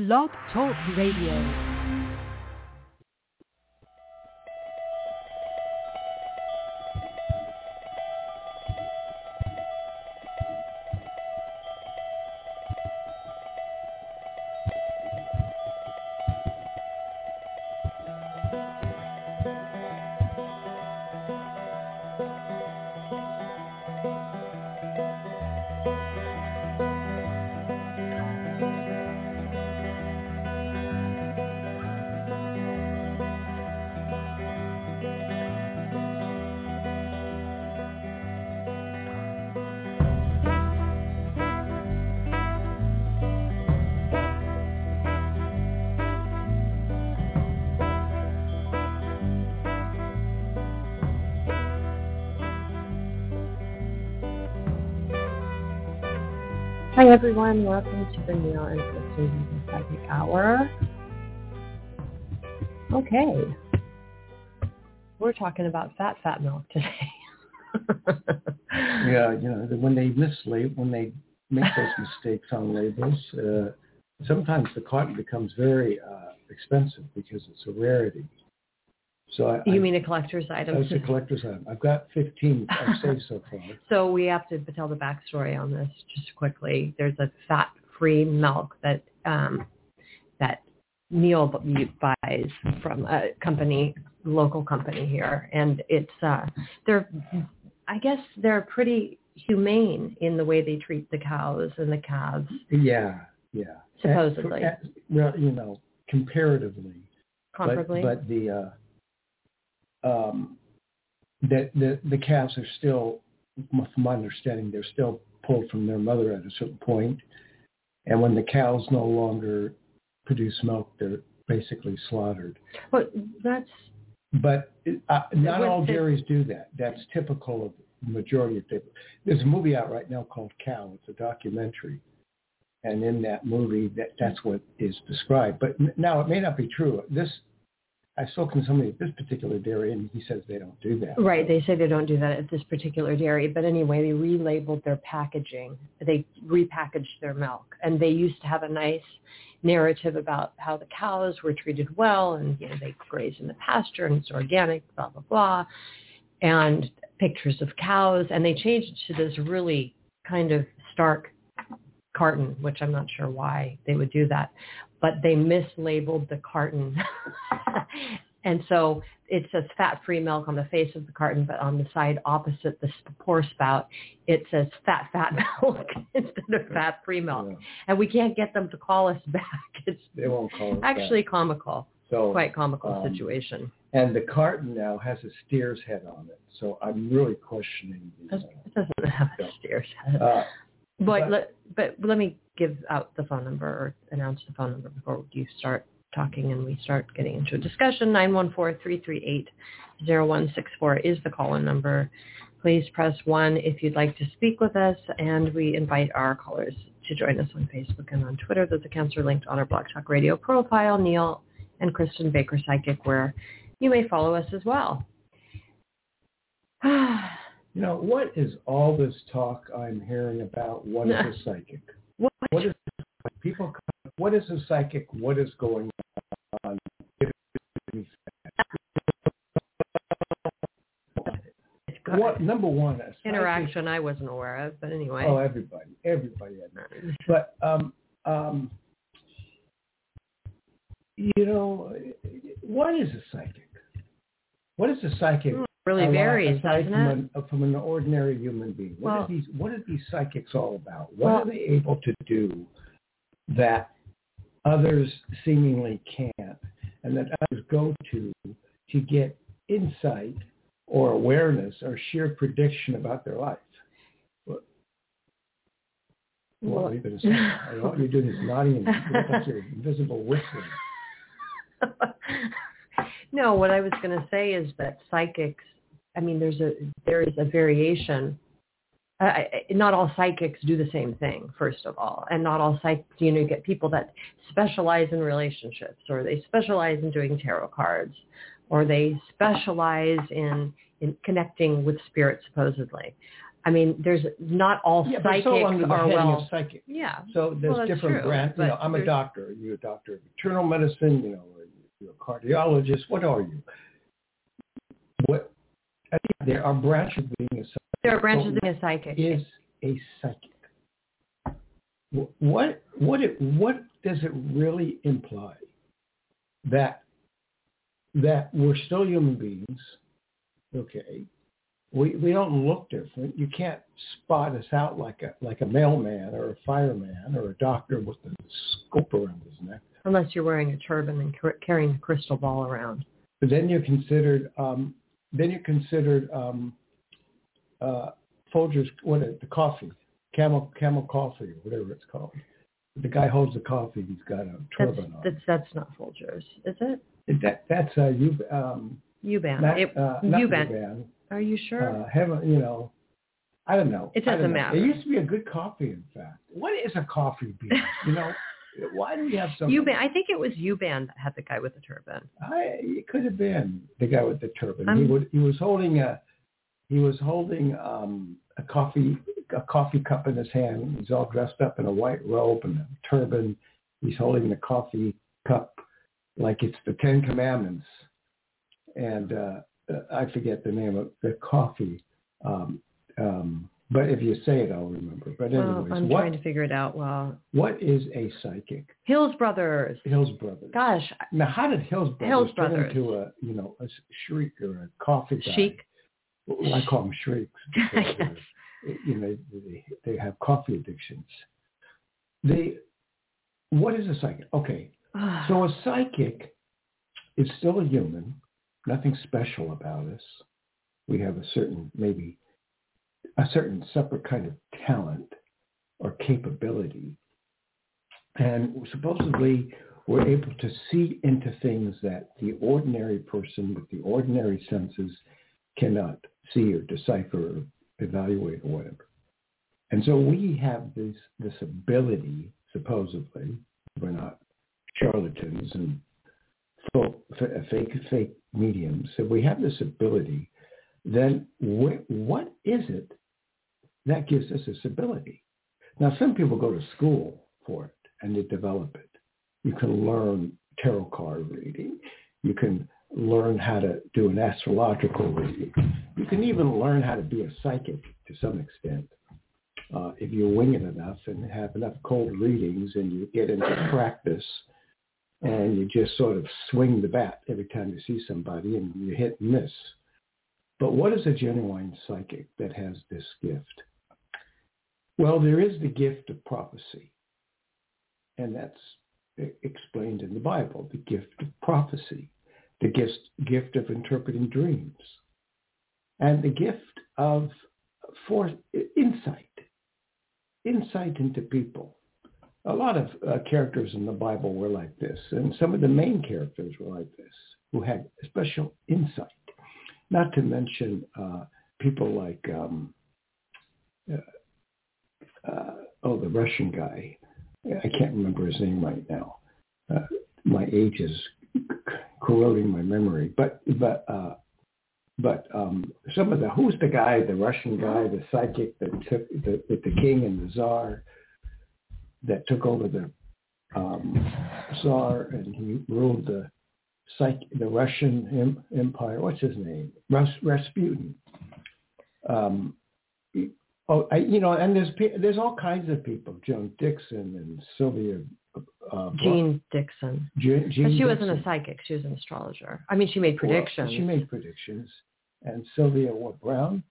Blog Talk Radio. Everyone, welcome to the Neil and Kristin Psychic Hour. Okay, we're talking about fat fat milk today. yeah, you know, when they mislabel, when they make those mistakes on labels, uh, sometimes the cotton becomes very uh, expensive because it's a rarity. So I, you I, mean a collector's item? It's a collector's item. I've got 15 I've saved so far. So we have to tell the backstory on this just quickly. There's a fat-free milk that um, that Neil buys from a company, local company here, and it's uh, they're I guess they're pretty humane in the way they treat the cows and the calves. Yeah, yeah. Supposedly. well, you know, comparatively. Comparably. But, but the uh, um, that the, the calves are still, from my understanding, they're still pulled from their mother at a certain point, and when the cows no longer produce milk, they're basically slaughtered. But that's. But uh, not all dairies do that. That's typical of the majority of dairies. There's a movie out right now called Cow. It's a documentary, and in that movie, that that's what is described. But now it may not be true. This I've spoken to somebody at this particular dairy, and he says they don't do that. Right. They say they don't do that at this particular dairy. But anyway, they relabeled their packaging. They repackaged their milk. And they used to have a nice narrative about how the cows were treated well and, you know, they graze in the pasture and it's organic, blah, blah, blah. And pictures of cows. And they changed to this really kind of stark carton, which I'm not sure why they would do that but they mislabeled the carton. and so it says fat-free milk on the face of the carton, but on the side opposite the pour spout, it says fat, fat milk instead of fat-free milk. Yeah. And we can't get them to call us back. It's they won't call us actually back. comical. So quite comical um, situation. And the carton now has a steer's head on it, so I'm really questioning. The, it doesn't have a steer's head. Uh, but, but let, but let me give out the phone number or announce the phone number before you start talking and we start getting into a discussion. 914-338-0164 is the call-in number. Please press 1 if you'd like to speak with us, and we invite our callers to join us on Facebook and on Twitter. Those accounts are linked on our Blog Talk Radio profile, Neil and Kristin Baker Psychic, where you may follow us as well. you know, what is all this talk I'm hearing about what is a psychic? What, what is people? What is a psychic? What is going on? What number one? Psychic, Interaction I wasn't aware of, but anyway. Oh, everybody, everybody. But um, um, you know, what is a psychic? What is a psychic? Really varies, doesn't from it? An, uh, from an ordinary human being. What well, are these? What are these psychics all about? What well, are they able to do that others seemingly can't, and that others go to to get insight or awareness or sheer prediction about their life? What, well, what are you going to say? all you're doing is nodding and like you're invisible whistling. no, what I was going to say is that psychics. I mean, there's a there is a variation. Uh, not all psychics do the same thing, first of all, and not all psychics. You know, you get people that specialize in relationships, or they specialize in doing tarot cards, or they specialize in in connecting with spirit, supposedly. I mean, there's not all yeah, psychics so under the are heading well. of psychic. Yeah. So there's Well, different brands. You know, I'm a doctor. You're a doctor of internal medicine. You know, you're a cardiologist. What are you? What? There are branches of being a psychic. There are branches of being a psychic. Is a psychic. What what it what does it really imply? That that we're still human beings, okay? We we don't look different. You can't spot us out like a like a mailman or a fireman or a doctor with a scope around his neck. Unless you're wearing a turban and car- carrying a crystal ball around. But then you're considered um, then you're considered um, uh, Folgers what is it, the coffee camel camel coffee or whatever it's called. The guy holds the coffee. He's got a That's turban on. that's that's not Folgers, is it? That that's uh, you um, Yuban. not, It- uh, not Yuban. Yuban. Are you sure? Uh, heaven, you know, I don't know. It doesn't know. matter. It used to be a good coffee, in fact. What is a coffee bean? You know, why do we have some? Yuban. I think it was U-Band that had the guy with the turban. I, it could have been the guy with the turban. Um, he would. He was holding a. He was holding um, a coffee a coffee cup in his hand. He's all dressed up in a white robe and a turban. He's holding the coffee cup like it's the Ten Commandments, and uh, I forget the name of the coffee. Um, um, but if you say it, I'll remember. But Well, anyways, I'm what trying to figure it out. Well, what is a psychic? Hills Brothers. Hills Brothers. Gosh, Now, how did Hills Brothers Hills turn Brothers. into a you know a shriek or a coffee guy? Well, I call them shrieks. because I guess. they're- you know, they, they have coffee addictions. They, what is a psychic? Okay, so a psychic is still a human. Nothing special about us. We have a certain maybe a certain separate kind of talent or capability, and supposedly we're able to see into things that the ordinary person with the ordinary senses cannot see or decipher or evaluate or whatever. And so we have this this ability, supposedly, we're not charlatans and fake fake mediums. So we have this ability. Then wh- what is it that gives us this ability? Now, some people go to school for it and they develop it. You can learn tarot card reading. You can learn how to do an astrological reading. You can even learn how to be a psychic to some extent. Uh, if you wing it enough and have enough cold readings and you get into practice and you just sort of swing the bat every time you see somebody and you hit and miss. But what is a genuine psychic that has this gift? Well, there is the gift of prophecy. And that's explained in the Bible, the gift of prophecy, the gift, gift of interpreting dreams, and the gift of for insight, insight into people. A lot of uh, characters in the Bible were like this, and some of the main characters were like this, who had special insight. Not to mention uh, people like, um, uh, uh, oh, the Russian guy. I can't remember his name right now. Uh, my age is corroding my memory, but but uh, but um, some of the who's the guy, the Russian guy, the psychic that took the, the king and the czar that took over the um, czar and he ruled the psych the Russian em- empire. What's his name? Ras, Rasputin. Um, oh, I, you know, and there's there's all kinds of people, Joan Dixon and Sylvia. Uh, Jeane Dixon. Jean, Jean But she wasn't a psychic. She was an astrologer. I mean, she made Well, predictions. she made predictions, and Sylvia what Browne.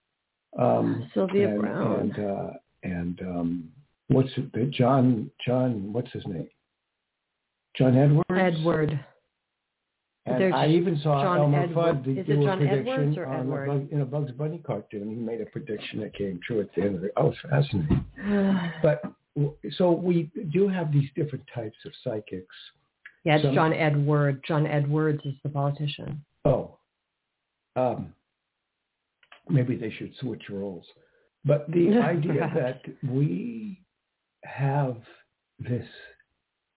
Um, Sylvia and, Browne. and uh, and um, what's it, John John what's his name? John Edwards. Edward. And There's I even saw John Elmer Edward- Fudd is do it a John prediction Edwards or on a Edward? Bug, in a Bugs Bunny cartoon. He made a prediction that came true at the end of it. I was fascinated. But w- so we do have these different types of psychics. yeah, it's some- John Edward. John Edwards is the politician. Oh, um, maybe they should switch roles. But the idea that we have this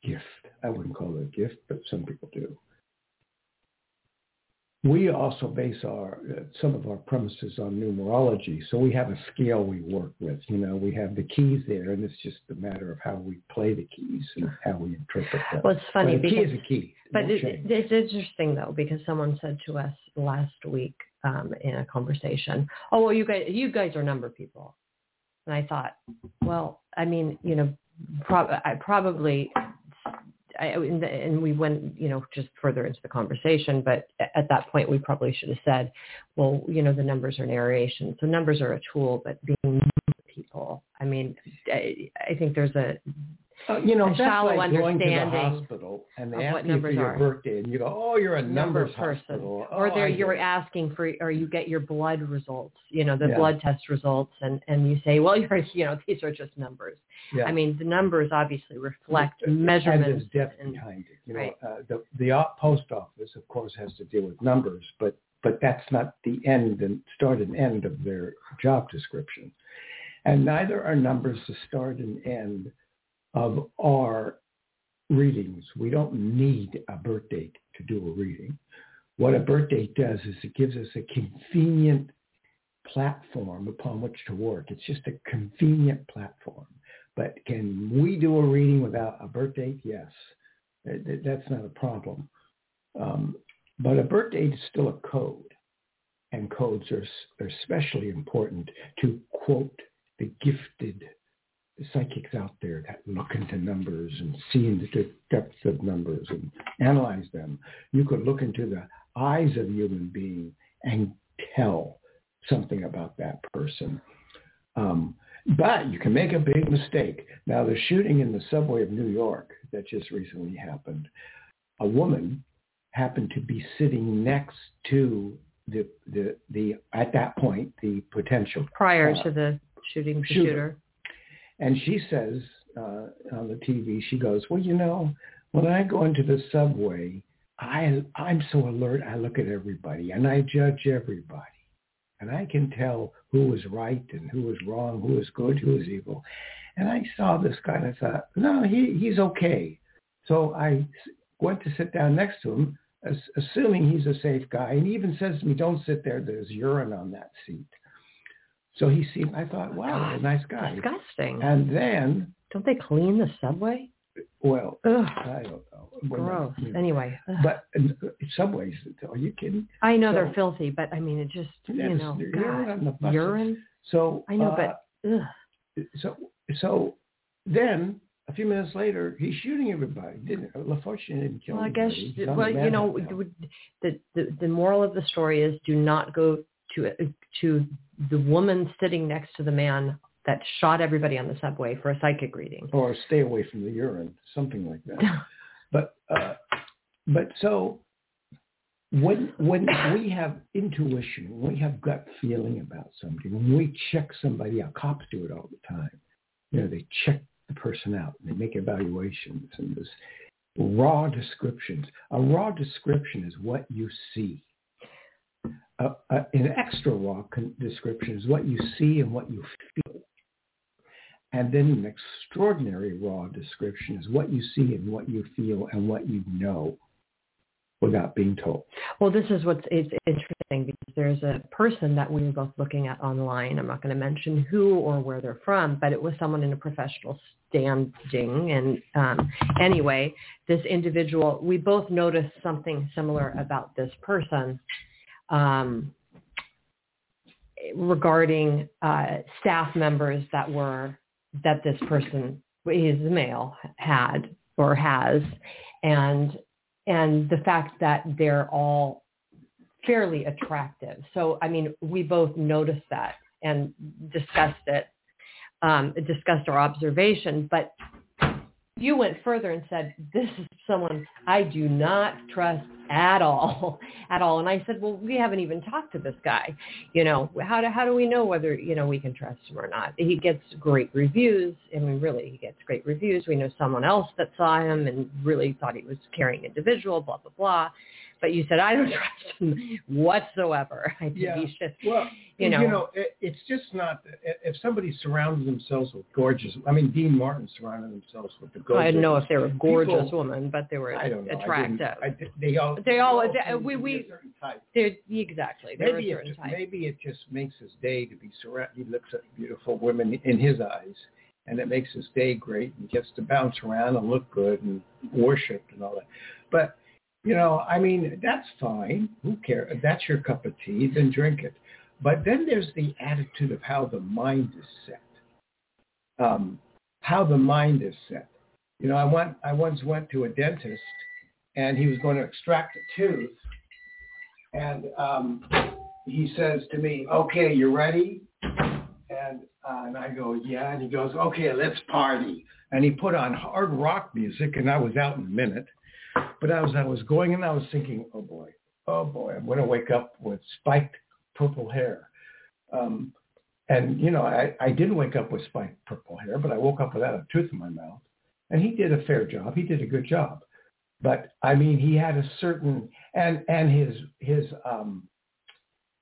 gift, I wouldn't call it a gift, but some people do, we also base our uh, some of our premises on numerology. So we have a scale we work with. You know, we have the keys there, and it's just a matter of how we play the keys and how we interpret them. Well, it's funny but a because key is a key. But it, it's interesting though because someone said to us last week um, in a conversation, "Oh, well, you guys, you guys are number people," and I thought, well, I mean, you know, prob- I probably, I, and we went, you know, just further into the conversation, but at that point, we probably should have said, well, you know, the numbers are narration, so numbers are a tool, but being people, I mean, I, I think there's a Uh, you know, a that's shallow like going to the hospital and they ask you for your are. birthday, and you go, "Oh, you're a number numbers person, hospital." or oh, there I you're asking for, or you get your blood results, you know, the Yeah. blood test results, and and you say, well, you're, you know, these are just numbers. Yeah. I mean, the numbers obviously reflect And measurements. there's depth and- behind it. You know, right. uh, the the post office, of course, has to deal with numbers, but but that's not the end and start and end of their job description, and neither are numbers the start and end of our readings. We don't need a birth date to do a reading. What a birth date does is it gives us a convenient platform upon which to work. It's just a convenient platform. But can we do a reading without a birth date? Yes. Th- th- That's not a problem. Um, but a birth date is still a code. And codes are, are especially important to quote the gifted psychics out there that look into numbers and see into the depths of numbers and analyze them. You could look into the eyes of a human being and tell something about that person. Um, but you can make a big mistake. Now, the shooting in the subway of New York that just recently happened, a woman happened to be sitting next to the, the, the at that point, the potential prior uh, to the shooting shooter. shooter. And she says uh, on the TV, she goes, well, you know, when I go into the subway, I, I'm so alert. I look at everybody and I judge everybody. And I can tell who is right and who is wrong, who is good, who is evil. And I saw this guy and I thought, no, he, he's okay. So I went to sit down next to him, as, assuming he's a safe guy. And he even says to me, don't sit there. There's urine on that seat. So he seemed, I thought, wow, what a nice guy. Disgusting. And then, Don't they clean the subway? well, Ugh, I don't know. We're not- gross. you know. Anyway, ugh. But uh, subways, are you kidding? I know they're filthy, but I mean, it just Yeah, you know, urine on the God, urine. So I know, uh, but ugh. so so then a few minutes later, he's shooting everybody. Didn't LaFortune didn't kill Well, I guess anybody. He's on well, you know, manhunt now. would- the, the the moral of the story is do not go to to the woman sitting next to the man that shot everybody on the subway for a psychic reading. or stay away from the urine, something like that. But uh, but so when when we have intuition, when we have gut feeling about somebody, when we check somebody out, cops do it all the time. You know, they check the person out and they make evaluations and this raw descriptions. A raw description is what you see. A, a, an extra raw description is what you see and what you feel. And then an extraordinary raw description is what you see and what you feel and what you know without being told. Well, this is what's it's interesting because there's a person that we were both looking at online. I'm not going to mention who or where they're from, but it was someone in a professional standing. And um, anyway, this individual, we both noticed something similar about this person um, regarding uh, staff members that were that this person, a male, had or has, and and the fact that they're all fairly attractive. So, I mean, we both noticed that and discussed it, um, discussed our observation. But you went further and said, this is someone I do not trust at all, at all. And I said, well, we haven't even talked to this guy. You know, how do, how do we know whether, you know, we can trust him or not? He gets great reviews. I mean, really, he gets great reviews. We know someone else that saw him and really thought he was caring individual, blah, blah, blah. But you said I don't trust him whatsoever. I think Yeah. he should. Well, You know. you know, it, it's just not. If somebody surrounds themselves with gorgeous, I mean, Dean Martin surrounded themselves with the gorgeous. I don't know if they were gorgeous People- women, but they were I don't know. I attractive. didn't- I did- they all. They all- seem they- we- we- a. They're exactly. Maybe it, type. maybe it just makes his day to be surrounded. He looks at beautiful women in his eyes, and it makes his day great. And gets to bounce around and look good and worship and all that. But you know, I mean, that's fine. Who cares? If that's your cup of tea, then drink it. But then there's the attitude of how the mind is set. Um, how the mind is set. You know, I went. I once went to a dentist, and he was going to extract a tooth, and um, he says to me, "Okay, you ready?" And uh, and I go, "Yeah." And he goes, "Okay, let's party." And he put on hard rock music, and I was out in a minute. But as I was going, and I was thinking, "Oh boy, oh boy, I'm going to wake up with spiked purple hair." Um, and you know, I, I didn't wake up with spiked purple hair, but I woke up without a tooth in my mouth. And he did a fair job. He did a good job. But I mean, he had a certain and and his his um,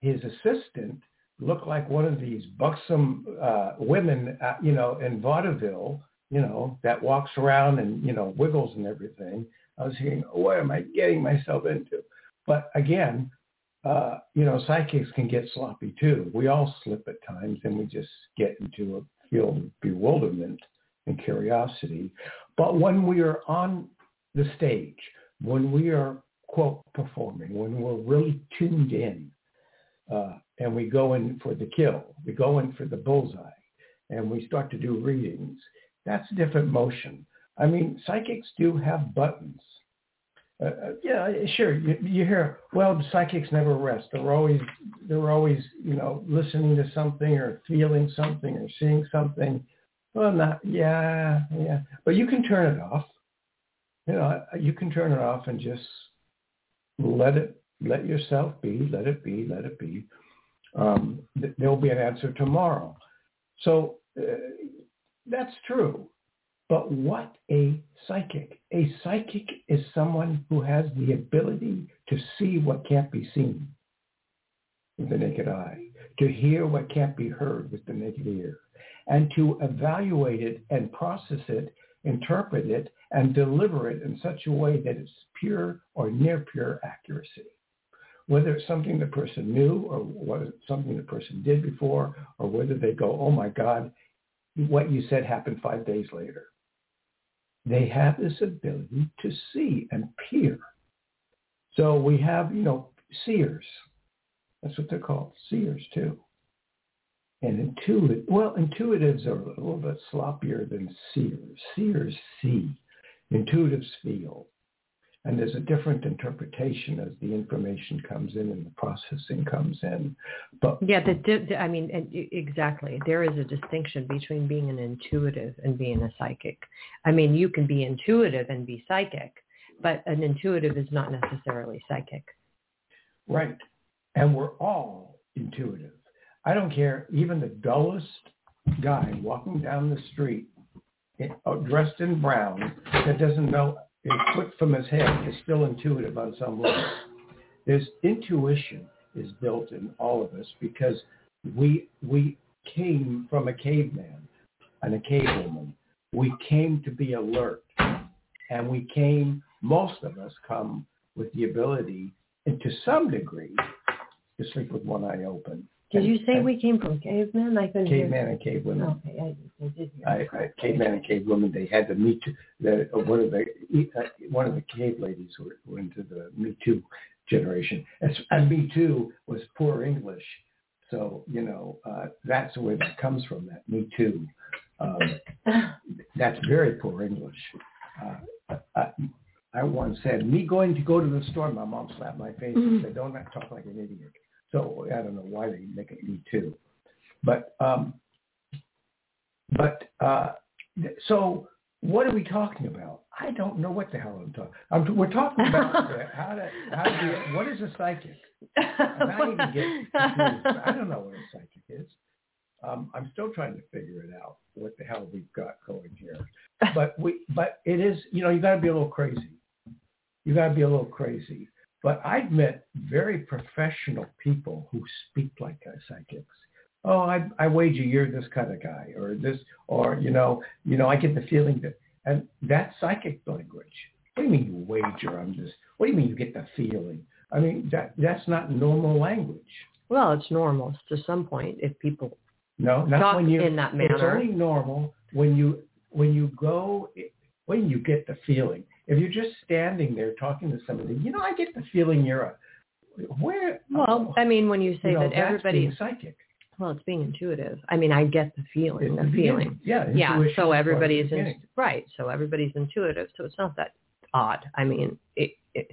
his assistant looked like one of these buxom uh, women, uh, you know, in vaudeville, you know, that walks around and you know wiggles and everything. I was thinking, what am I getting myself into? But again, uh, you know, psychics can get sloppy too. We all slip at times, and we just get into a field of bewilderment and curiosity. But when we are on the stage, when we are quote performing, when we're really tuned in, uh, and we go in for the kill, we go in for the bullseye, and we start to do readings. That's a different motion. I mean, psychics do have buttons. Uh, uh, yeah, sure. You, you hear, well, psychics never rest. They're always, they're always, you know, listening to something or feeling something or seeing something. Well, not, yeah, yeah. But you can turn it off. You know, you can turn it off and just let it, let yourself be, let it be, let it be. Um, th- there'll be an answer tomorrow. So uh, that's true. But what a psychic? A psychic is someone who has the ability to see what can't be seen with the naked eye, to hear what can't be heard with the naked ear, and to evaluate it and process it, interpret it, and deliver it in such a way that it's pure or near pure accuracy. Whether it's something the person knew or whether something the person did before, or whether they go, oh my God, what you said happened five days later. They have this ability to see and peer. So we have, you know, seers. That's what they're called, seers too. And intuitive, well, intuitives are a little bit sloppier than seers. Seers see, intuitives feel. And there's a different interpretation as the information comes in and the processing comes in. But Yeah, the, the- I mean, and exactly. There is a distinction between being an intuitive and being a psychic. I mean, you can be intuitive and be psychic, but an intuitive is not necessarily psychic. Right. And we're all intuitive. I don't care, even the dullest guy walking down the street uh, dressed in brown that doesn't know a put from his head is still intuitive on some level. There's intuition is built in all of us because we we came from a caveman and a cavewoman. We came to be alert. And we came, most of us come with the ability, and to some degree, to sleep with one eye open. Did you say we came from cavemen? I couldn't hear. caveman and cavewoman? Okay, I, I did hear. I, I, caveman and cavewoman, they had the Me Too. The, uh, one of the uh, one of the cave ladies were, were into the Me Too generation. And, and Me Too was poor English, so you know uh, that's where that comes from. That Me Too, um, that's very poor English. Uh, I, I once said, me going to go to the store, my mom slapped my face and said, don't talk like an idiot. So I don't know why they make it Me Too. But um, but uh, so what are we talking about? I don't know what the hell I'm talking. I'm, we're talking about how to how to be, what is a psychic? And I even get confused. I don't know what a psychic is. Um, I'm still trying to figure it out. What the hell we've got going here? But we but it is you know you got to be a little crazy. You got to be a little crazy. But I've met very professional people who speak like psychics. Oh, I, I wager you're this kind of guy, or this, or you know, you know, I get the feeling that, and that's psychic language. What do you mean you wager on this? What do you mean you get the feeling? I mean that that's not normal language. Well, it's normal to some point if people no, not talk when you in that manner. It's only normal when you when you go when you get the feeling. If you're just standing there talking to somebody, you know, I get the feeling you're a where. Well, I mean, when you say you know, that everybody's psychic. Well, it's being intuitive. I mean, I get the feeling, It's the feeling. Yeah, Yeah. So is everybody's the in, right. So everybody's intuitive. So it's not that odd. I mean, it, it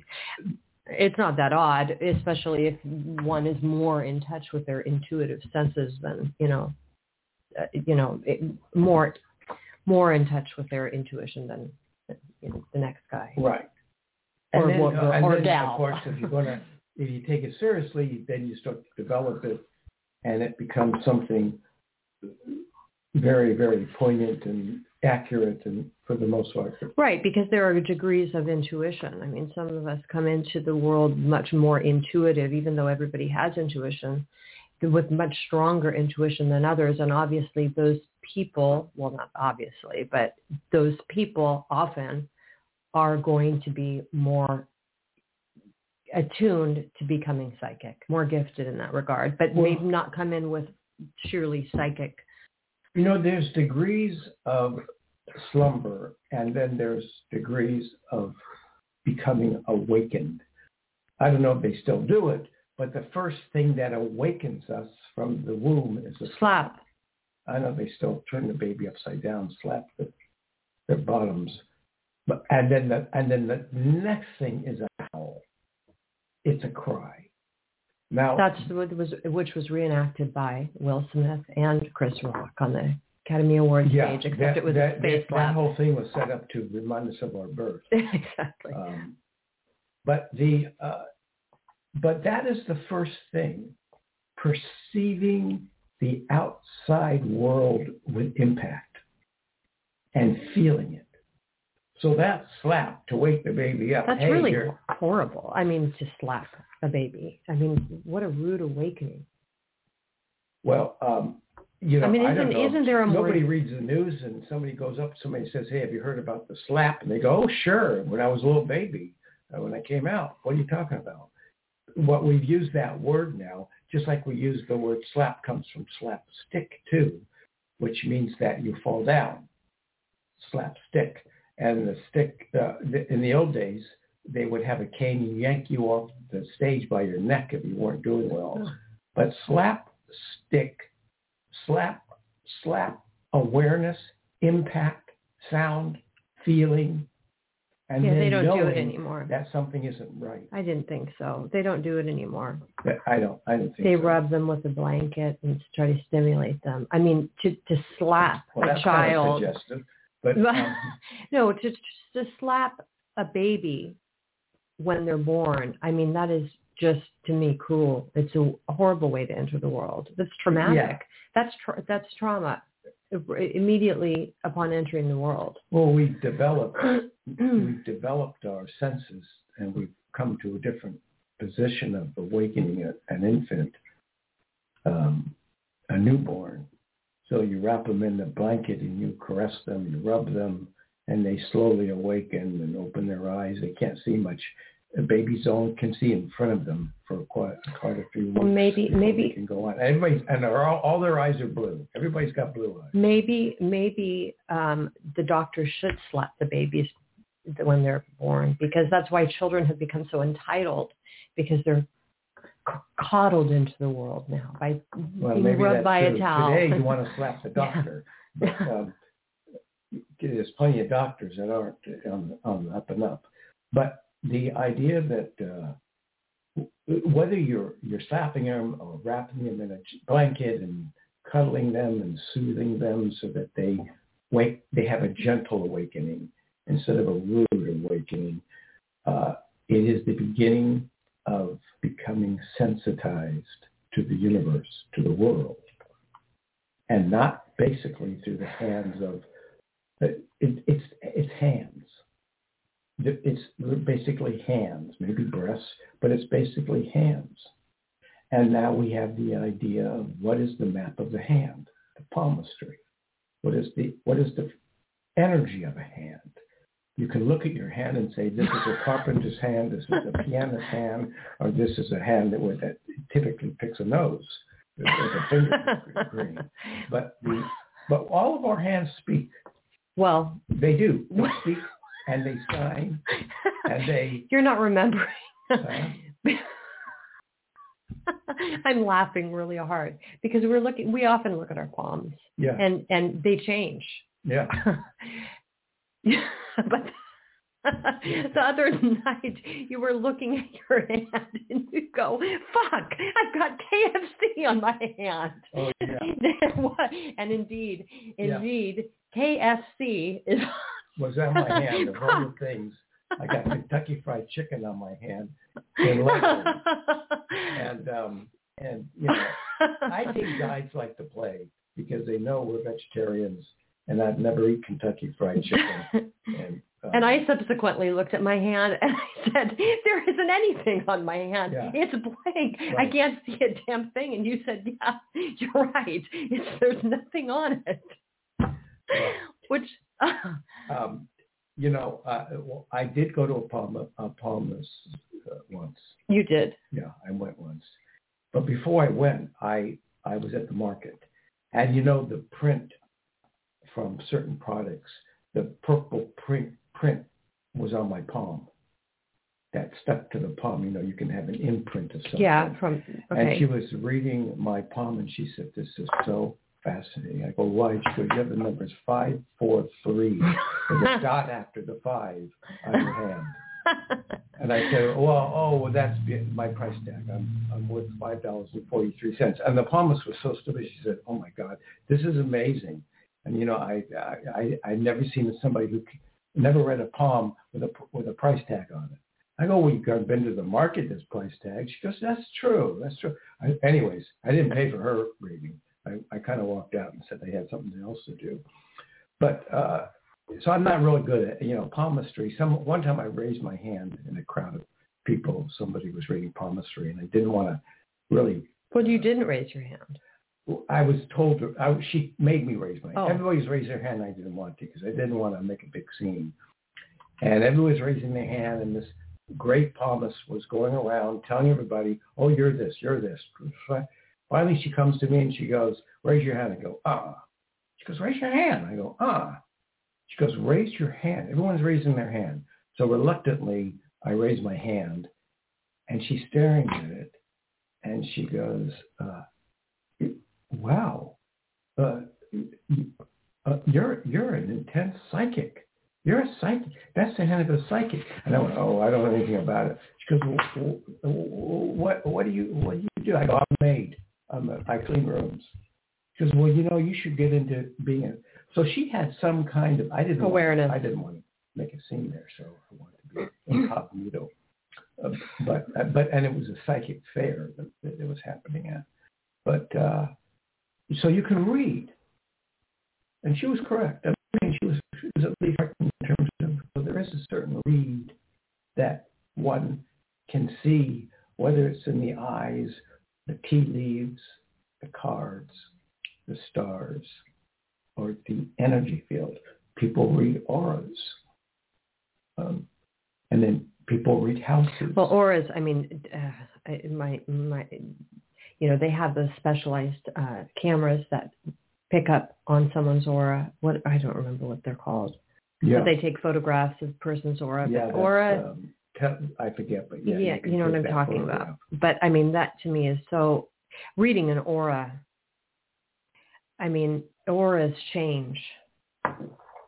it's not that odd, especially if one is more in touch with their intuitive senses than you know, uh, you know, it, more more in touch with their intuition than you know, the next guy. Right. Or And then, wo- uh, and or then, gal. of course, if you're gonna, if you take it seriously, then you start to develop it, and it becomes something very, very poignant and accurate, and for the most part, Right, because there are degrees of intuition. I mean, some of us come into the world much more intuitive, even though everybody has intuition, with much stronger intuition than others. And obviously those people, well, not obviously, but those people often are going to be more attuned to becoming psychic, more gifted in that regard, but Well- maybe not come in with surely psychic. You know, there's degrees of slumber, and then there's degrees of becoming awakened. I don't know if they still do it, but the first thing that awakens us from the womb is a Slap. I know they still turn the baby upside down, slap the, their bottoms, but and then the and then the next thing is a howl. It's a cry. Now That's what was which was reenacted by Will Smith and Chris Rock on the Academy Awards yeah, stage, except that, it was that, a space that, that whole thing was set up to remind us of our birth. exactly. Um, but the uh, but that is the first thing, perceiving the outside world with impact and feeling it. So that slap to wake the baby up. That's hey, really you're- horrible. I mean, to slap a baby. I mean, what a rude awakening. Well, um, you know, I mean, don't isn't- know. isn't there a more- nobody reads the news and somebody goes up, somebody says, "Hey, have you heard about the slap?" And they go, "Oh, sure." When I was a little baby, uh, when I came out, what are you talking about? What we've used that word now, just like we use the word slap, comes from slap stick too, which means that you fall down. Slap stick, and the stick uh, the, in the old days, they would have a cane and yank you off the stage by your neck if you weren't doing well. But slap stick, slap, slap, awareness, impact, sound, feeling, and yeah, they don't do it anymore. that something isn't right. I didn't think so. They don't do it anymore. I don't. I don't think They so. rub them with a blanket and try to stimulate them. I mean, to to slap Well, a that's kind of child. But um, no, to to slap a baby when they're born. I mean, that is just to me cruel. It's a horrible way to enter the world. That's traumatic. Yeah. That's tra- that's trauma immediately upon entering the world. well, we've developed we've developed our senses, and we've come to a different position of awakening a, an infant, um, a newborn. So you wrap them in the blanket and you caress them, you rub them, and they slowly awaken and open their eyes. They can't see much. A baby's only can see in front of them for quite quite a few weeks. Maybe- maybe- can go on. Everybody and all, all their eyes are blue. Everybody's got blue eyes. maybe maybe um, the doctor should slap the babies when they're born because that's why children have become so entitled because they're coddled into the world now by Well, being rubbed by true. a towel. Today you want to slap the Yeah. doctor, but um, there's plenty of doctors that aren't on, on up and up. But the idea that uh, whether you're you're slapping them or wrapping them in a blanket and cuddling them and soothing them so that they wake, they have a gentle awakening instead of a rude awakening. Uh, it is the beginning of becoming sensitized to the universe, to the world, and not basically through the hands of it, it, it's it's hands. It's basically hands, maybe breasts, but it's basically hands. And now we have the idea of what is the map of the hand, the palmistry. What is the what is the energy of a hand? You can look at your hand and say, this is a carpenter's hand, this is a pianist's hand, or this is a hand that, would, that typically picks a nose a finger green. But the, but all of our hands speak. Well, they do. They speak and they sign and they. You're not remembering. I'm laughing really hard because we're looking. We often look at our palms. Yeah. And and they change. Yeah. but the other night you were looking at your hand and you go, "Fuck! I've got KFC on my hand." Oh yeah. and indeed, indeed, yeah. KFC is was on my hand. Of all the things, I got Kentucky Fried Chicken on my hand in and um, and you know, I think guys like to play because they know we're vegetarians, and I've never eaten Kentucky Fried Chicken. and um, and I subsequently looked at my hand and I said, there isn't anything on my hand. Yeah. It's blank. Right. I can't see a damn thing. And you said, yeah, you're right. It's, there's nothing on it. Which, um, you know, uh, I did go to a, palm, a palmist uh, once. You did? Yeah, I went once. But before I went, I, I was at the market. And you know, the print from certain products, the purple print print was on my palm. That stuck to the palm. You know, you can have an imprint of something. Yeah, from okay. And she was reading my palm, and she said, "This is so fascinating." I go, "Why?" She goes, "You have the numbers five, four, three, with a dot after the five on your hand." and I said, "Well, oh, well, that's my price tag. I'm I'm worth $5.43. And the palmist was so stupid. She said, "Oh my God, this is amazing." And you know, I I I never seen somebody who never read a palm with a with a price tag on it. I go, well, you've been to the market, this price tag. She goes, that's true, that's true. I, anyways, I didn't pay for her reading. I, I kind of walked out and said they had something else to do. But uh, so I'm not really good at, you know, palmistry. Some one time I raised my hand in a crowd of people. Somebody was reading palmistry, and I didn't want to really. Well, you didn't raise your hand. I was told to, I, she made me raise my hand. Oh. Everybody's raised their hand. I didn't want to because I didn't want to make a big scene. And everybody's raising their hand, and this great palmist was going around telling everybody, "Oh, you're this, you're this." Finally, she comes to me and she goes, "Raise your hand." I go, "Ah." She goes, "Raise your hand." I go, "Ah." She goes, "Raise your hand." Everyone's raising their hand. So reluctantly, I raise my hand, and she's staring at it, and she goes, uh, "Wow, uh, uh, you're you're an intense psychic." You're a psychic. That's the hand of a psychic. And I went, oh, I don't know anything about it. She goes, what, what do you, what do you do? I go, I'm a maid. I'm a, I clean rooms. She goes, well, you know, you should get into being a, so she had some kind of, I didn't, awareness. Want, I didn't want to make a scene there. So I wanted to be incognito. Uh, but, uh, but, and it was a psychic fair that, that it was happening at. But, uh, so you can read. And she was correct. I mean, she was, she was at least in terms of well, there is a certain read that one can see, whether it's in the eyes, the tea leaves, the cards, the stars, or the energy field. People read auras. Um, and then people read houses. Well, auras, I mean, uh, my, my, you know, they have the specialized uh, cameras that pick up on someone's aura. What I don't remember what they're called. Yeah. But they take photographs of person's aura. yeah, but aura, um, I forget, but yeah, yeah, you, you know what I'm talking about. But I mean, that to me is so. Reading an aura. I mean, auras change.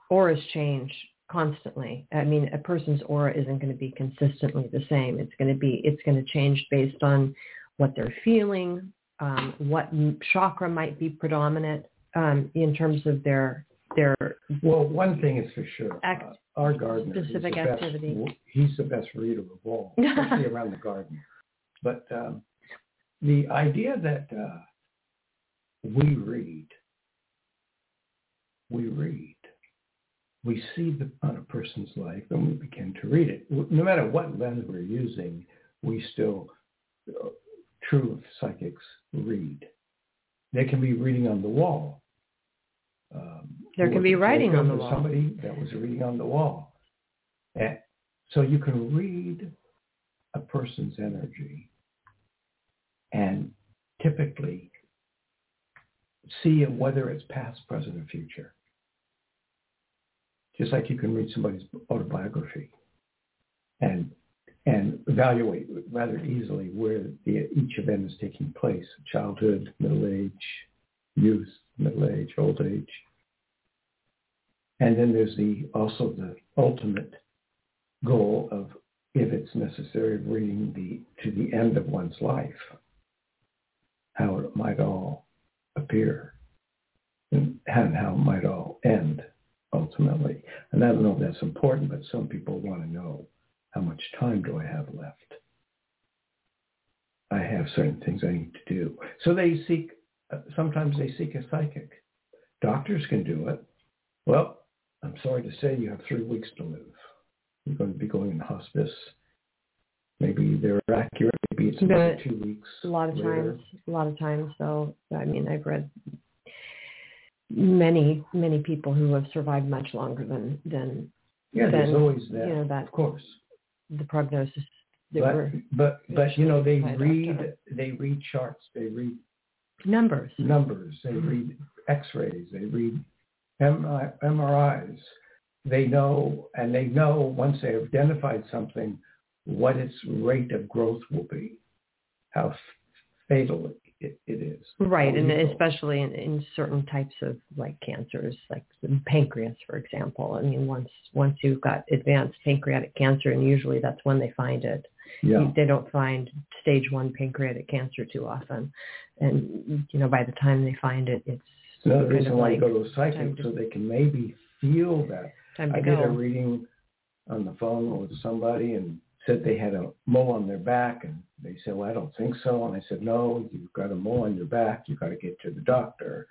Auras change constantly. I mean, a person's aura isn't going to be consistently the same. It's going to be. It's going to change based on what they're feeling, um, what chakra might be predominant um, in terms of their their Well, one thing is for sure. Act- uh, our gardener, he's specific the best- he's the best reader of all, especially around the garden. But um, the idea that uh, we read, we read, we see the, on a person's life and we begin to read it. No matter what lens we're using, we still, uh, true psychics read. They can be reading on the wall. Um, there can be writing on the wall. Somebody that was reading on the wall. And so you can read a person's energy and typically see whether it's past, present, or future. Just like you can read somebody's autobiography and and evaluate rather easily where the, each event is taking place, childhood, middle age, youth, middle age, old age. And then there's the also the ultimate goal of, if it's necessary, reading the to the end of one's life, how it might all appear and how it might all end ultimately. And I don't know if that's important, but some people want to know how much time do I have left? I have certain things I need to do. So they seek, sometimes they seek a psychic. Doctors can do it. Well, I'm sorry to say you have three weeks to live. You're going to be going in hospice. Maybe they're accurate. Maybe it's about two weeks. A lot of later. times, a lot of times. So, I mean, I've read many, many people who have survived much longer than than. Yeah, than, there's always that. You know that. Of course. The prognosis. But were, but but you know they read they read charts. They read numbers. Numbers. They read X-rays. They read MRIs. They know, and they know once they have identified something, what its rate of growth will be, how fatal it, it is. Right, and especially in, in certain types of like cancers, like pancreas, for example. I mean, once once you've got advanced pancreatic cancer, and usually that's when they find it. Yeah. They don't find stage one pancreatic cancer too often, and you know by the time they find it, it's another reason why like you go to a psychic so they can maybe feel that. I go. did a reading on the phone with somebody and said they had a mole on their back and they said, well, I don't think so. And I said, no, you've got a mole on your back. You've got to get to the doctor.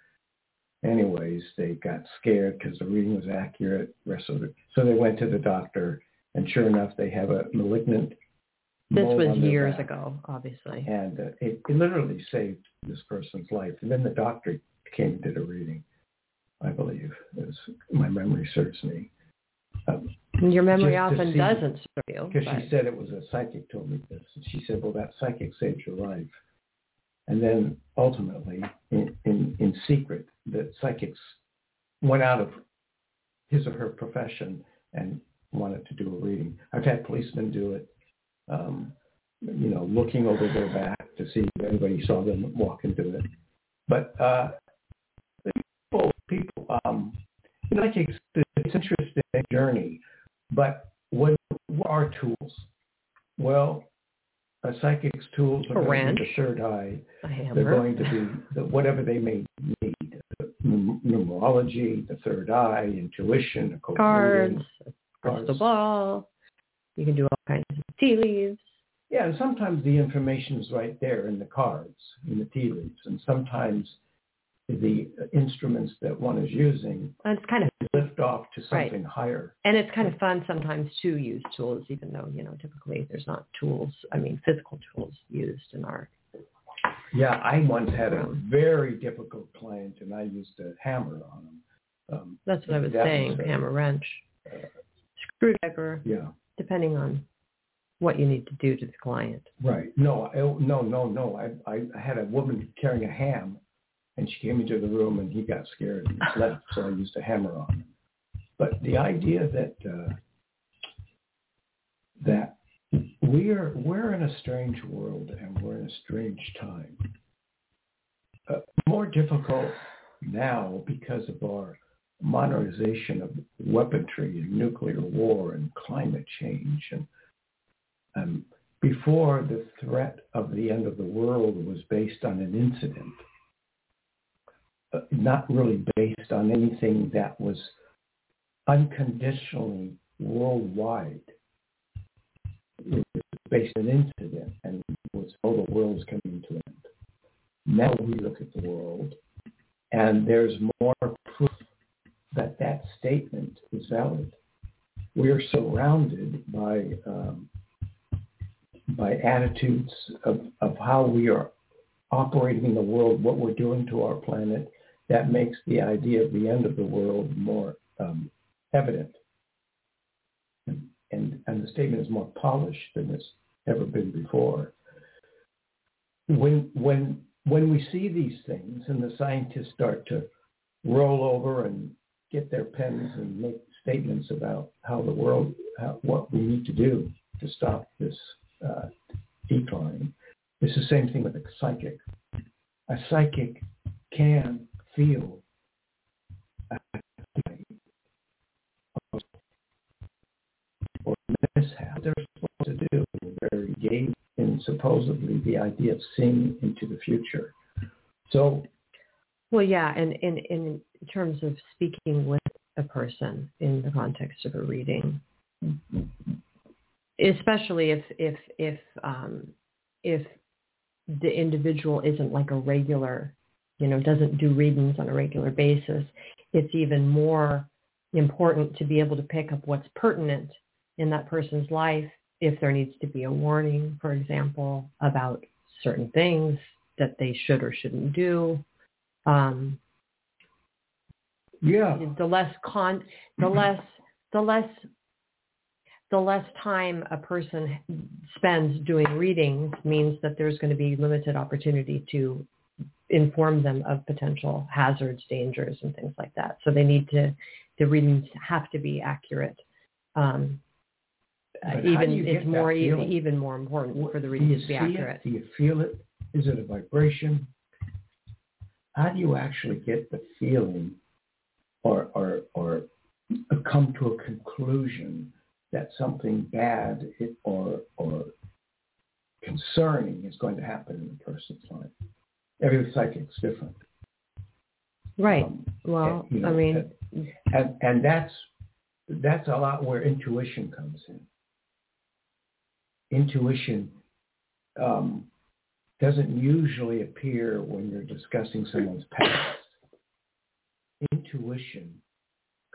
Anyways, they got scared because the reading was accurate. Rest. So they went to the doctor and sure enough, they have a malignant this was years back. ago, obviously. And uh, it, it literally saved this person's life. And then the doctor came and did a reading, I believe, as my memory serves me. Um, your memory often doesn't serve you. Because she said it was a psychic told me this. And she said, well, that psychic saved your life. And then ultimately, in, in, in secret, the psychics went out of his or her profession and wanted to do a reading. I've had policemen do it, um, you know, looking over their back to see if anybody saw them walk into it. But uh, people, people um, you know, it's, it's interesting journey but what, what are tools? Well, a psychic's tools are a going to be the third eye. They're going to be the, whatever they may need. Numerology, the third eye, intuition, cards, crystal ball. You can do all kinds of tea leaves. Yeah, and sometimes the information is right there in the cards, in the tea leaves, and sometimes the instruments that one is using and it's kind of lift off to something right. higher. And it's kind of fun sometimes to use tools, even though, you know, typically there's not tools, I mean, physical tools used in our. Yeah, I once had a very difficult client and I used a hammer on him. Um, That's what I was saying, was a, hammer wrench, uh, screwdriver. Yeah. Depending on what you need to do to the client. Right. No, I, no, no, no. I, I, had a woman carrying a ham and she came into the room and he got scared and left. So I used a hammer on him. But the idea that uh, that we're we're in a strange world and we're in a strange time. Uh, more difficult now because of our modernization of weaponry and nuclear war and climate change and um, before the threat of the end of the world was based on an incident uh, not really based on anything that was unconditionally worldwide. It was based on an incident and was, oh, the world's coming to an end. Now we look at the world and there's more proof that that statement is valid. We are surrounded by um, by attitudes of, of how we are operating in the world, what we're doing to our planet, that makes the idea of the end of the world more um, evident. And, and, and the statement is more polished than it's ever been before. When, when, when we see these things and the scientists start to roll over and get their pens and make statements about how the world, how, what we need to do to stop this decline. It's the same thing with a psychic. A psychic can feel or mishap. They're supposed to do. They're engaged in supposedly the idea of seeing into the future. So, well, yeah, and in in terms of speaking with a person in the context of a reading, especially if if if um, if the individual isn't like a regular, you know, doesn't do readings on a regular basis, it's even more important to be able to pick up what's pertinent in that person's life if there needs to be a warning, for example, about certain things that they should or shouldn't do. Um, yeah. The less con, the less, the less the less time a person spends doing readings means that there's going to be limited opportunity to inform them of potential hazards, dangers, and things like that. So they need to, the readings have to be accurate. Um, even it's more even, even more important for the readings to be accurate. It? Do you feel it? Is it a vibration? How do you actually get the feeling or or or come to a conclusion that something bad or or concerning is going to happen in a person's life. Every psychic's different. Right. Um, well, and, you know, I mean, and and that's that's a lot where intuition comes in. Intuition um, doesn't usually appear when you're discussing someone's past. Intuition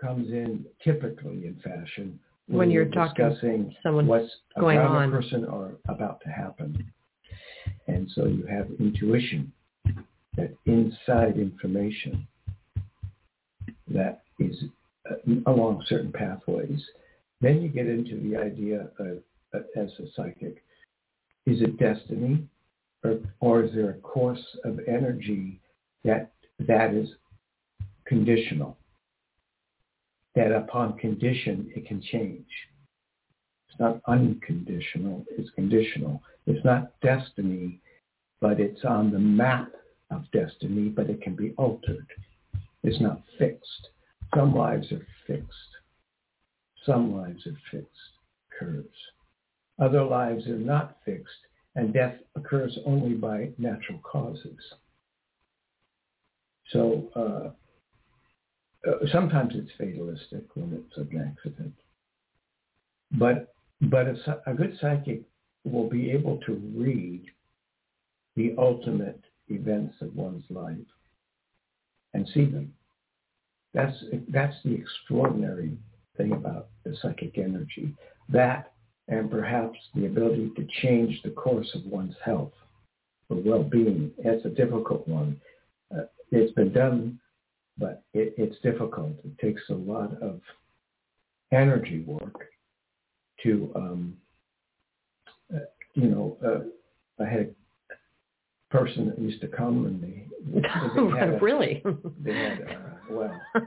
comes in typically in fashion when, you're discussing someone what's going on. a person or about to happen. And so you have intuition, that inside information that is uh, along certain pathways. Then you get into the idea of, uh, as a psychic, is it destiny or, or is there a course of energy that that is conditional? That upon condition it can change. It's not unconditional, it's conditional. It's not destiny, but it's on the map of destiny, but it can be altered. It's not fixed. Some lives are fixed. Some lives are fixed curves. Other lives are not fixed, and death occurs only by natural causes. So uh, uh, sometimes it's fatalistic when it's an accident. But but a, a good psychic will be able to read the ultimate events of one's life and see them. That's that's the extraordinary thing about the psychic energy. That and perhaps the ability to change the course of one's health or well-being. It's a difficult one. Uh, it's been done but it, it's difficult. It takes a lot of energy work to, um, uh, you know, uh, I had a person that used to come and they, they had a, really they had uh, well,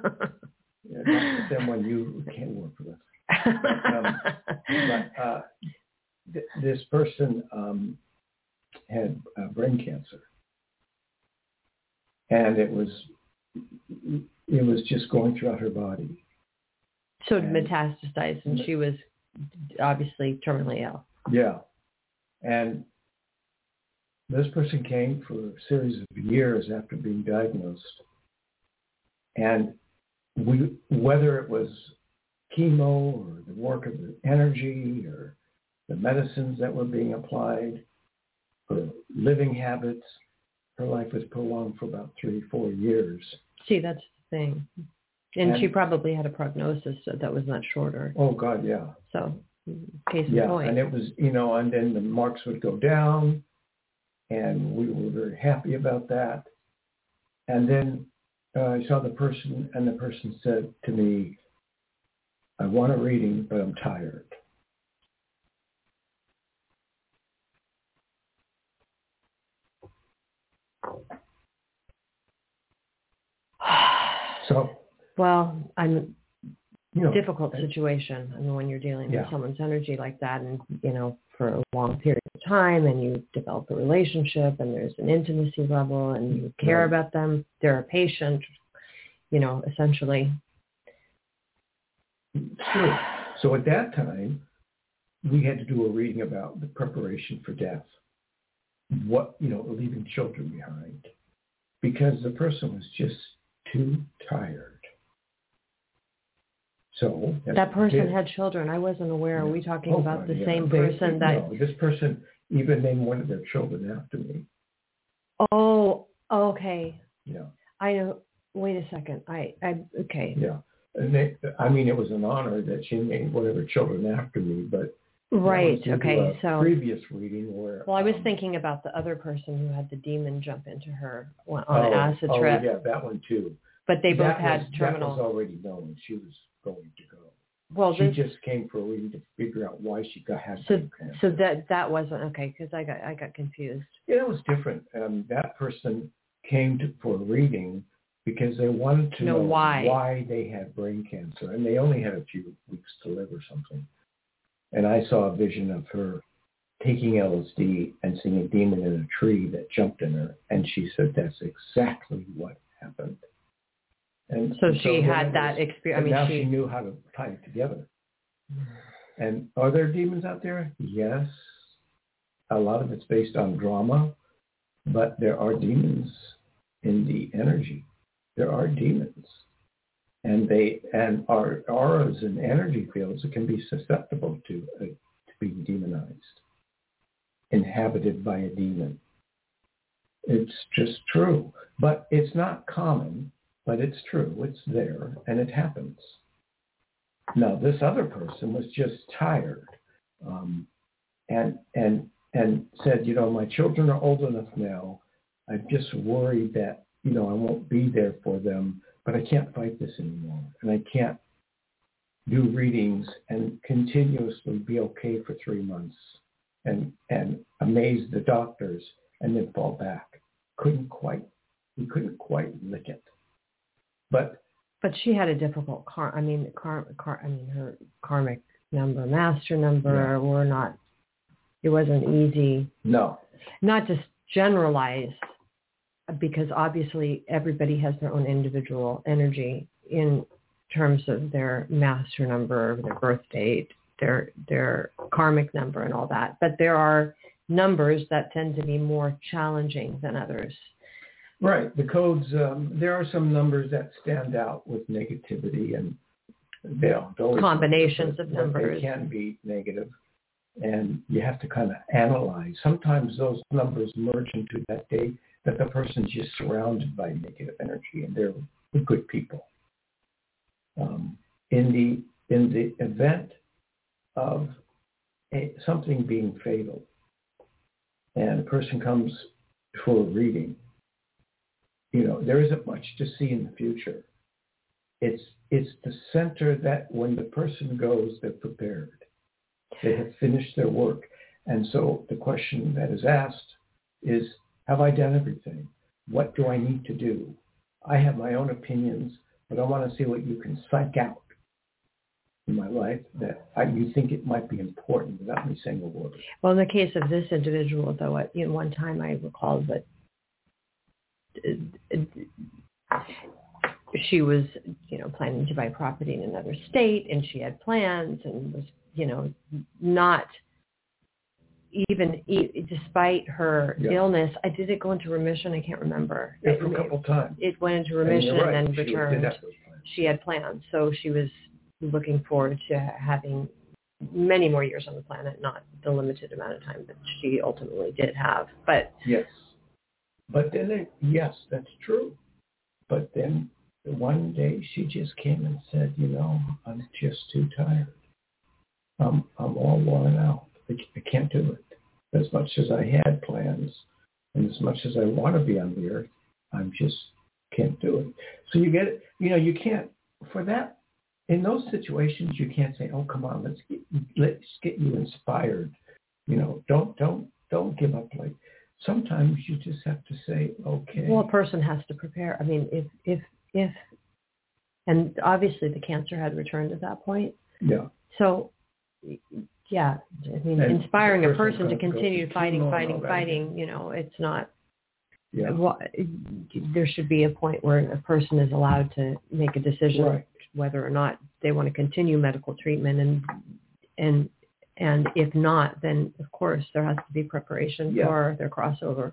yeah, someone you can work with. um, but uh, th- this person um, had uh, brain cancer, and it was it was just going throughout her body. So it metastasized, and she was obviously terminally ill. Yeah, and this person came for a series of years after being diagnosed, and we, whether it was chemo or the work of the energy or the medicines that were being applied, her living habits, her life was prolonged for about three, four years. See, that's the thing. And, And- she probably had a prognosis that was much shorter. Oh God, yeah. So, case in Yeah, point. and it was, you know, and then the marks would go down, and we were very happy about that. And then uh, I saw the person, and the person said to me, "I want a reading, but I'm tired." So, well, I'm you know, difficult situation. I mean, when you're dealing Yeah. with someone's energy like that, and you know, for a long period of time, and you develop a relationship, and there's an intimacy level, and you care Right. about them, they're a patient. You know, essentially. Sure. So at that time, we had to do a reading about the preparation for death. What, you know, leaving children behind. Because the person was just too tired. So That person did. had children. I wasn't aware. Are we talking Oh, about the yeah. same They- person that? No, this person even named one of their children after me. Oh, okay. Yeah, I know. Wait a second. I, I, okay. yeah. And they, I mean, it was an honor that she named one of her children after me, but Right. That was due to Okay. So, previous reading where. well, I was um, thinking about the other person who had the demon jump into her on oh, an acid oh, trip, yeah, that one too. But they both That had was, terminal. That was already known. She was going to go. well, she this, just came for a reading to figure out why she got had so cancer. so that that wasn't okay because I got I got confused. Yeah, it was different. Um, that person came to, for a reading because they wanted to Know know why. why they had brain cancer, and they only had a few weeks to live or something. And I saw a vision of her taking LSD and seeing a demon in a tree that jumped in her, and she said that's exactly what happened. And So she then had that experience. I mean, now she, she knew how to tie it together. And are there demons out there? Yes. A lot of it's based on drama, but there are demons in the energy. There are demons. And they and our auras and energy fields can be susceptible to, uh, to being demonized, inhabited by a demon. It's just true. But it's not common, but it's true. It's there and it happens. Now, this other person was just tired um, and, and, and said, you know, my children are old enough now. I'm just worried that, you know, I won't be there for them, but I can't fight this anymore. And I can't do readings and continuously be okay for three months and, and amaze the doctors and then fall back. Couldn't quite, we couldn't quite lick it. But but she had a difficult car. I mean, car, car. I mean, her karmic number, master number, Yeah. were not. It wasn't easy. no, Not just generalize, because obviously everybody has their own individual energy in terms of their master number, their birth date, their their karmic number, and all that. But there are numbers that tend to be more challenging than others. Right. The codes, um, there are some numbers that stand out with negativity and they don't always Combinations of numbers. They can be negative. negative and you have to kind of analyze. Sometimes those numbers merge into that day that the person's just surrounded by negative energy and they're good people. Um, in the in the event of a, something being fatal and a person comes for a reading, you know, there isn't much to see in the future. It's it's the center that when the person goes, they're prepared. They have finished their work. And so the question that is asked is, have I done everything? What do I need to do? I have my own opinions, but I want to see what you can psych out in my life that I, you think it might be important without me saying a word. Well, in the case of this individual, though, at you know, one time I recall that she was, you know, planning to buy property in another state, and she had plans, and was, you know, not even despite her Yeah. illness. I did it go into remission? I can't remember. Yeah, for a couple times. It went into remission you're and, then she returned. She had plans, so she was looking forward to having many more years on the planet, not the limited amount of time that she ultimately did have. But Yes. But then, it, yes, that's true. But then one day she just came and said, you know, I'm just too tired. I'm, I'm all worn out. I, I can't do it. As much as I had plans and as much as I want to be on the earth, I'm just can't do it. So you get, it. you know, you can't, for that, in those situations, you can't say, oh, come on, let's get, let's get you inspired. You know, don't, don't, don't give up like, sometimes you just have to say, okay. Well, a person has to prepare. I mean, if, if, if, and obviously the cancer had returned at that point. Yeah. So, yeah, I mean, And inspiring the a person person to continue fighting, fighting, fighting, you know, it's not, Yeah. wha- there should be a point where a person is allowed to make a decision Right. whether or not they want to continue medical treatment and, and, and if not, then of course there has to be preparation Yeah. for their crossover.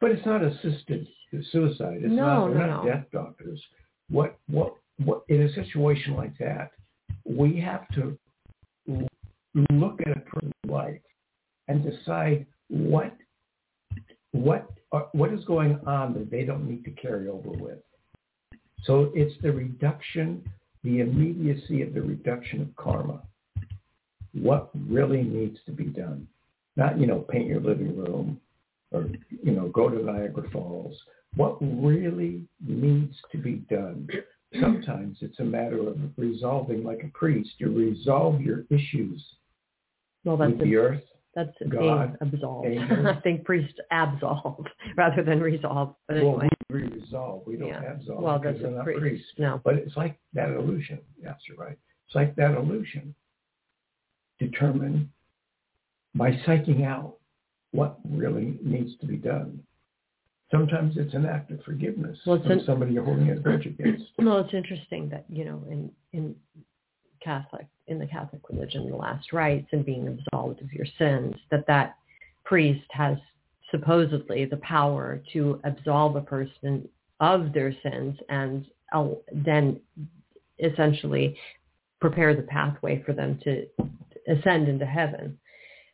But it's not assisted suicide. It's No, not, no, not no. death doctors. What, what, what, in a situation like that, we have to look at a person's life and decide what, what, uh, what is going on that they don't need to carry over with. So it's the reduction, the immediacy of the reduction of karma. What really needs to be done? Not, you know, paint your living room, or you know go to Niagara Falls. What really needs to be done? Sometimes it's a matter of resolving, like a priest. You resolve your issues Well, that's with the earth. That's God, absolve. I think priest absolve rather than resolve. But Well, anyway, we resolve. We don't yeah. absolve well, because that's we're a not priest. priests. No. But it's like that illusion. Yes, you're right. It's like that illusion determined by psyching out what really needs to be done. Sometimes it's an act of forgiveness Well, from an- somebody you're holding a grudge against. Well, it's interesting that you know in in Catholic in the Catholic religion, the last rites and being absolved of your sins, that that priest has supposedly the power to absolve a person of their sins and uh, then essentially prepare the pathway for them to ascend into heaven,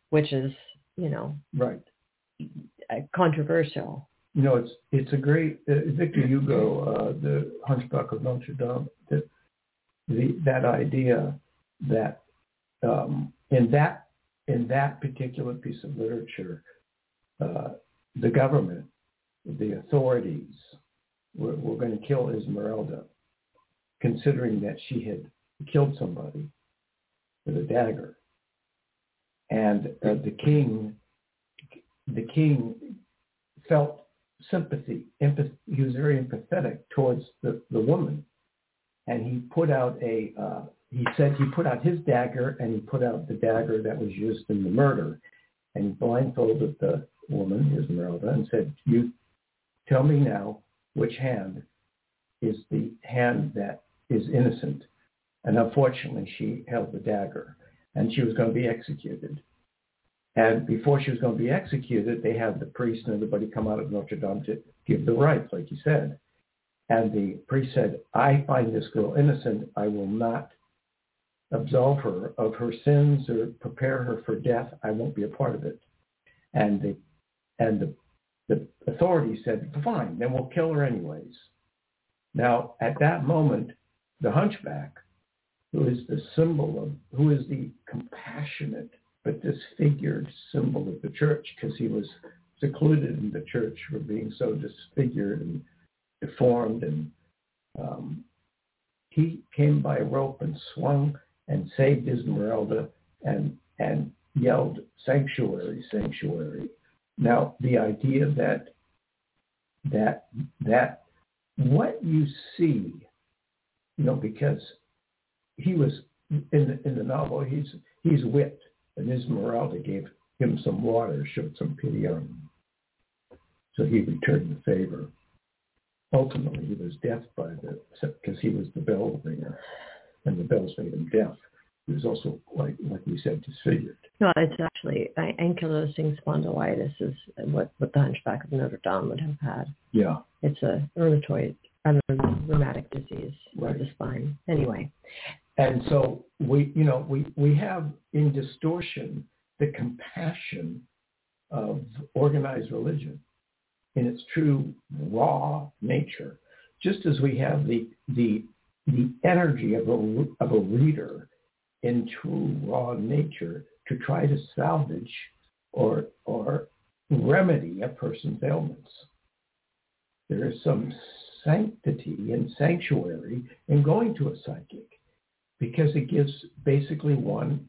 which is you know Right. uh, controversial. You know, it's it's a great uh, Victor Hugo, uh, the Hunchback of Notre Dame. The, the that idea that um, in that in that particular piece of literature, uh, the government, the authorities, were, were going to kill Esmeralda, considering that she had killed somebody with a dagger, and uh, the king, the king felt sympathy. Empath- he was very empathetic towards the, the woman. And he put out a, uh, he said he put out his dagger and he put out the dagger that was used in the murder. And he blindfolded the woman, Esmeralda, and said, you tell me now which hand is the hand that is innocent. And unfortunately, she held the dagger and she was going to be executed. And before she was going to be executed, they had the priest and everybody come out of Notre Dame to give the rites, like you said. And the priest said, I find this girl innocent. I will not absolve her of her sins or prepare her for death. I won't be a part of it. And the, and the, the authorities said, fine, then we'll kill her anyways. Now, at that moment, the hunchback, who is the symbol of, who is the compassionate but disfigured symbol of the church because he was secluded in the church for being so disfigured and deformed and um, he came by rope and swung and saved Esmeralda and and yelled sanctuary sanctuary. Now the idea that that that what you see you know because he was in the in the novel he's he's whipped and Esmeralda gave him some water, showed some pity on him. So he returned the favor. Ultimately, he was deaf by the because he was the bell ringer, and the bells made him deaf. He was also, like like we said, disfigured. No, it's actually ankylosing spondylitis is what, what the Hunchback of Notre Dame would have had. Yeah, It's a rheumatoid, I mean, rheumatic disease Right. of the spine. Anyway, and so we, you know, we we have in distortion the compassion of organized religion in its true raw nature. just as we have the the the energy of a of a reader in true raw nature to try to salvage or or remedy a person's ailments. There is some sanctity and sanctuary in going to a psychic because it gives basically one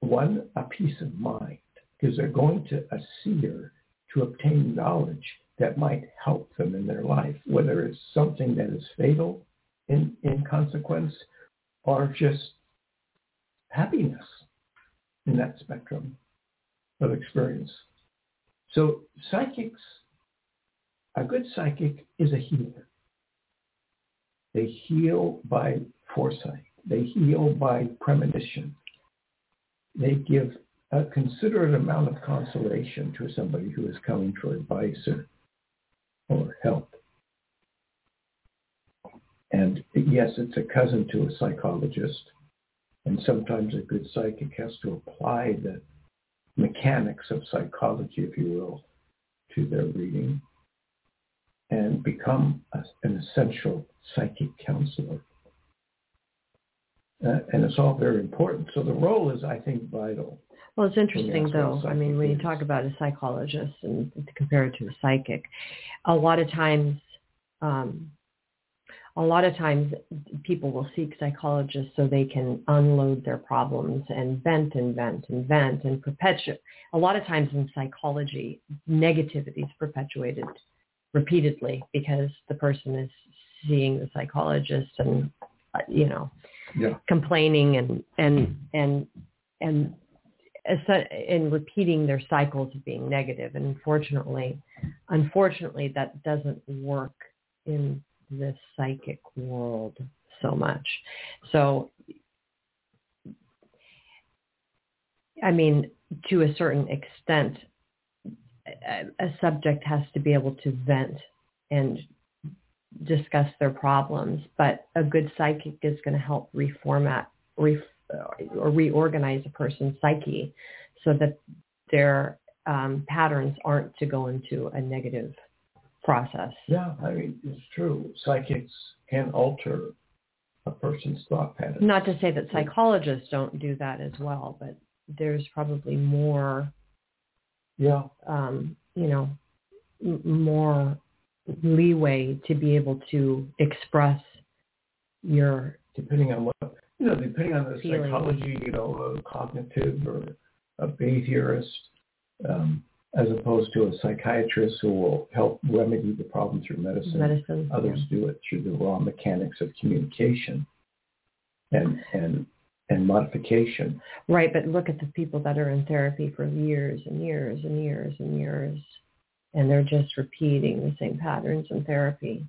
one a peace of mind because they're going to a seer to obtain knowledge that might help them in their life, whether it's something that is fatal in, in consequence or just happiness in that spectrum of experience. So psychics, a good psychic is a healer. They heal by foresight. They heal by premonition. They give a considerate amount of consolation to somebody who is coming for advice or, or help. And yes, it's a cousin to a psychologist. And sometimes a good psychic has to apply the mechanics of psychology, if you will, to their reading and become a, an essential psychic counselor. Uh, and it's all very important. So the role is, I think, vital. Well, it's interesting though. I mean, when you talk about a psychologist and compare it to a psychic, a lot of times, um, a lot of times people will seek psychologists so they can unload their problems and vent and vent and vent and perpetuate. A lot of times in psychology, negativity is perpetuated repeatedly because the person is seeing the psychologist and, uh, you know, yeah. complaining and and and and in repeating their cycles of being negative. And unfortunately, unfortunately, that doesn't work in the psychic world so much. So, I mean, to a certain extent, a, a subject has to be able to vent and discuss their problems, but a good psychic is going to help reformat re, or reorganize a person's psyche so that their um, patterns aren't to go into a negative process. Yeah, I mean, it's true. Psychics can alter a person's thought pattern. Not to say that psychologists don't do that as well, but there's probably more, yeah, um, you know, m- more leeway to be able to express your depending on what you know, depending on the feelings. psychology, you know, a cognitive or a behaviorist, um, as opposed to a psychiatrist who will help remedy the problem through medicine. Medicine. Others yeah. do it through the raw mechanics of communication and and and modification. Right, but look at the people that are in therapy for years and years and years and years and they're just repeating the same patterns in therapy.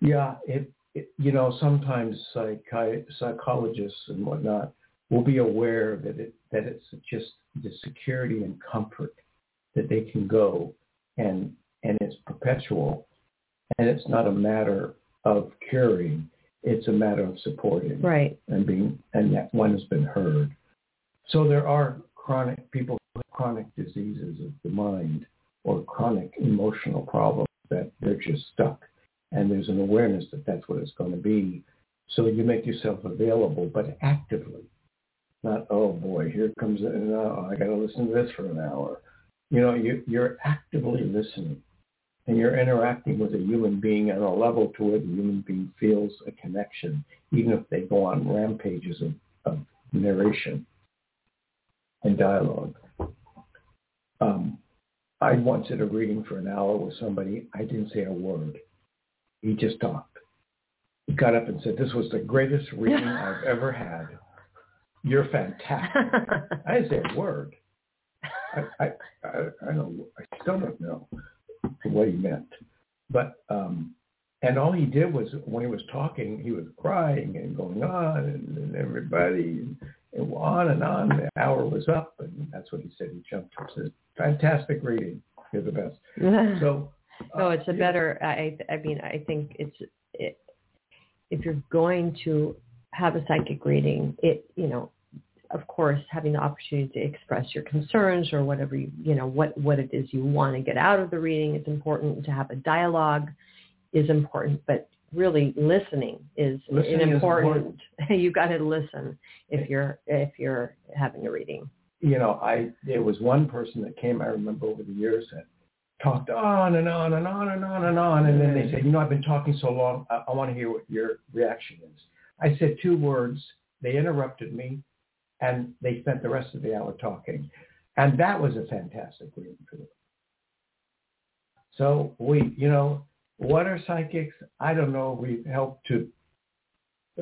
Yeah, it, it you know sometimes psychi- psychologists and whatnot will be aware that it that it's just the security and comfort that they can go and and it's perpetual. And it's not a matter of curing it's a matter of supporting right. and being and that one has been heard. So there are chronic people with chronic diseases of the mind or chronic emotional problems that they're just stuck. And there's an awareness that that's what it's going to be. So you make yourself available, but actively. Not, oh boy, here comes, oh, I got to listen to this for an hour. You know, you, you're actively listening and you're interacting with a human being on a level to where the human being feels a connection, even if they go on rampages of, of narration and dialogue. Um, I once did a reading for an hour with somebody. I didn't say a word. He just talked. He got up and said, this was the greatest reading I've ever had. You're fantastic. I didn't say a word. I, I, I, I don't, I still don't know what he meant. But, um, and all he did was when he was talking, he was crying and going on and, and everybody, and on and on. The hour was up, and that's what he said. He jumped up and said, fantastic reading. You're the best. So, no, it's a better. I, I mean, I think it's it, if you're going to have a psychic reading, it you know, of course, having the opportunity to express your concerns or whatever you you know what what it is you want to get out of the reading is important. To have a dialogue is important, but really listening is Listening is important. important. you got to listen if you're if you're having a reading. You know, I there was one person that came. I remember over the years that talked on and on and on and on and on, and then they said, "You know, I've been talking so long. I, I want to hear what your reaction is." I said two words. They interrupted me, and they spent the rest of the hour talking, and that was a fantastic reading for them. So we, you know, what are psychics? I don't know. We've helped to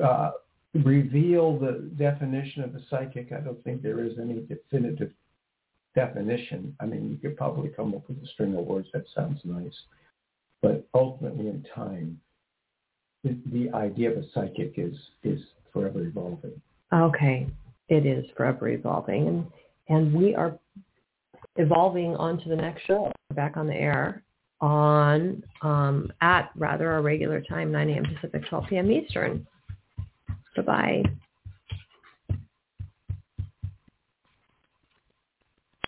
uh, reveal the definition of a psychic. I don't think there is any definitive definition. I mean, you could probably come up with a string of words that sounds nice. But ultimately in time, the, the idea of a psychic is, is forever evolving. Okay, it is forever evolving, and and we are evolving on to the next show. Back on the air on um, at rather our regular time, 9 a.m. Pacific, 12 p.m. Eastern. Bye bye.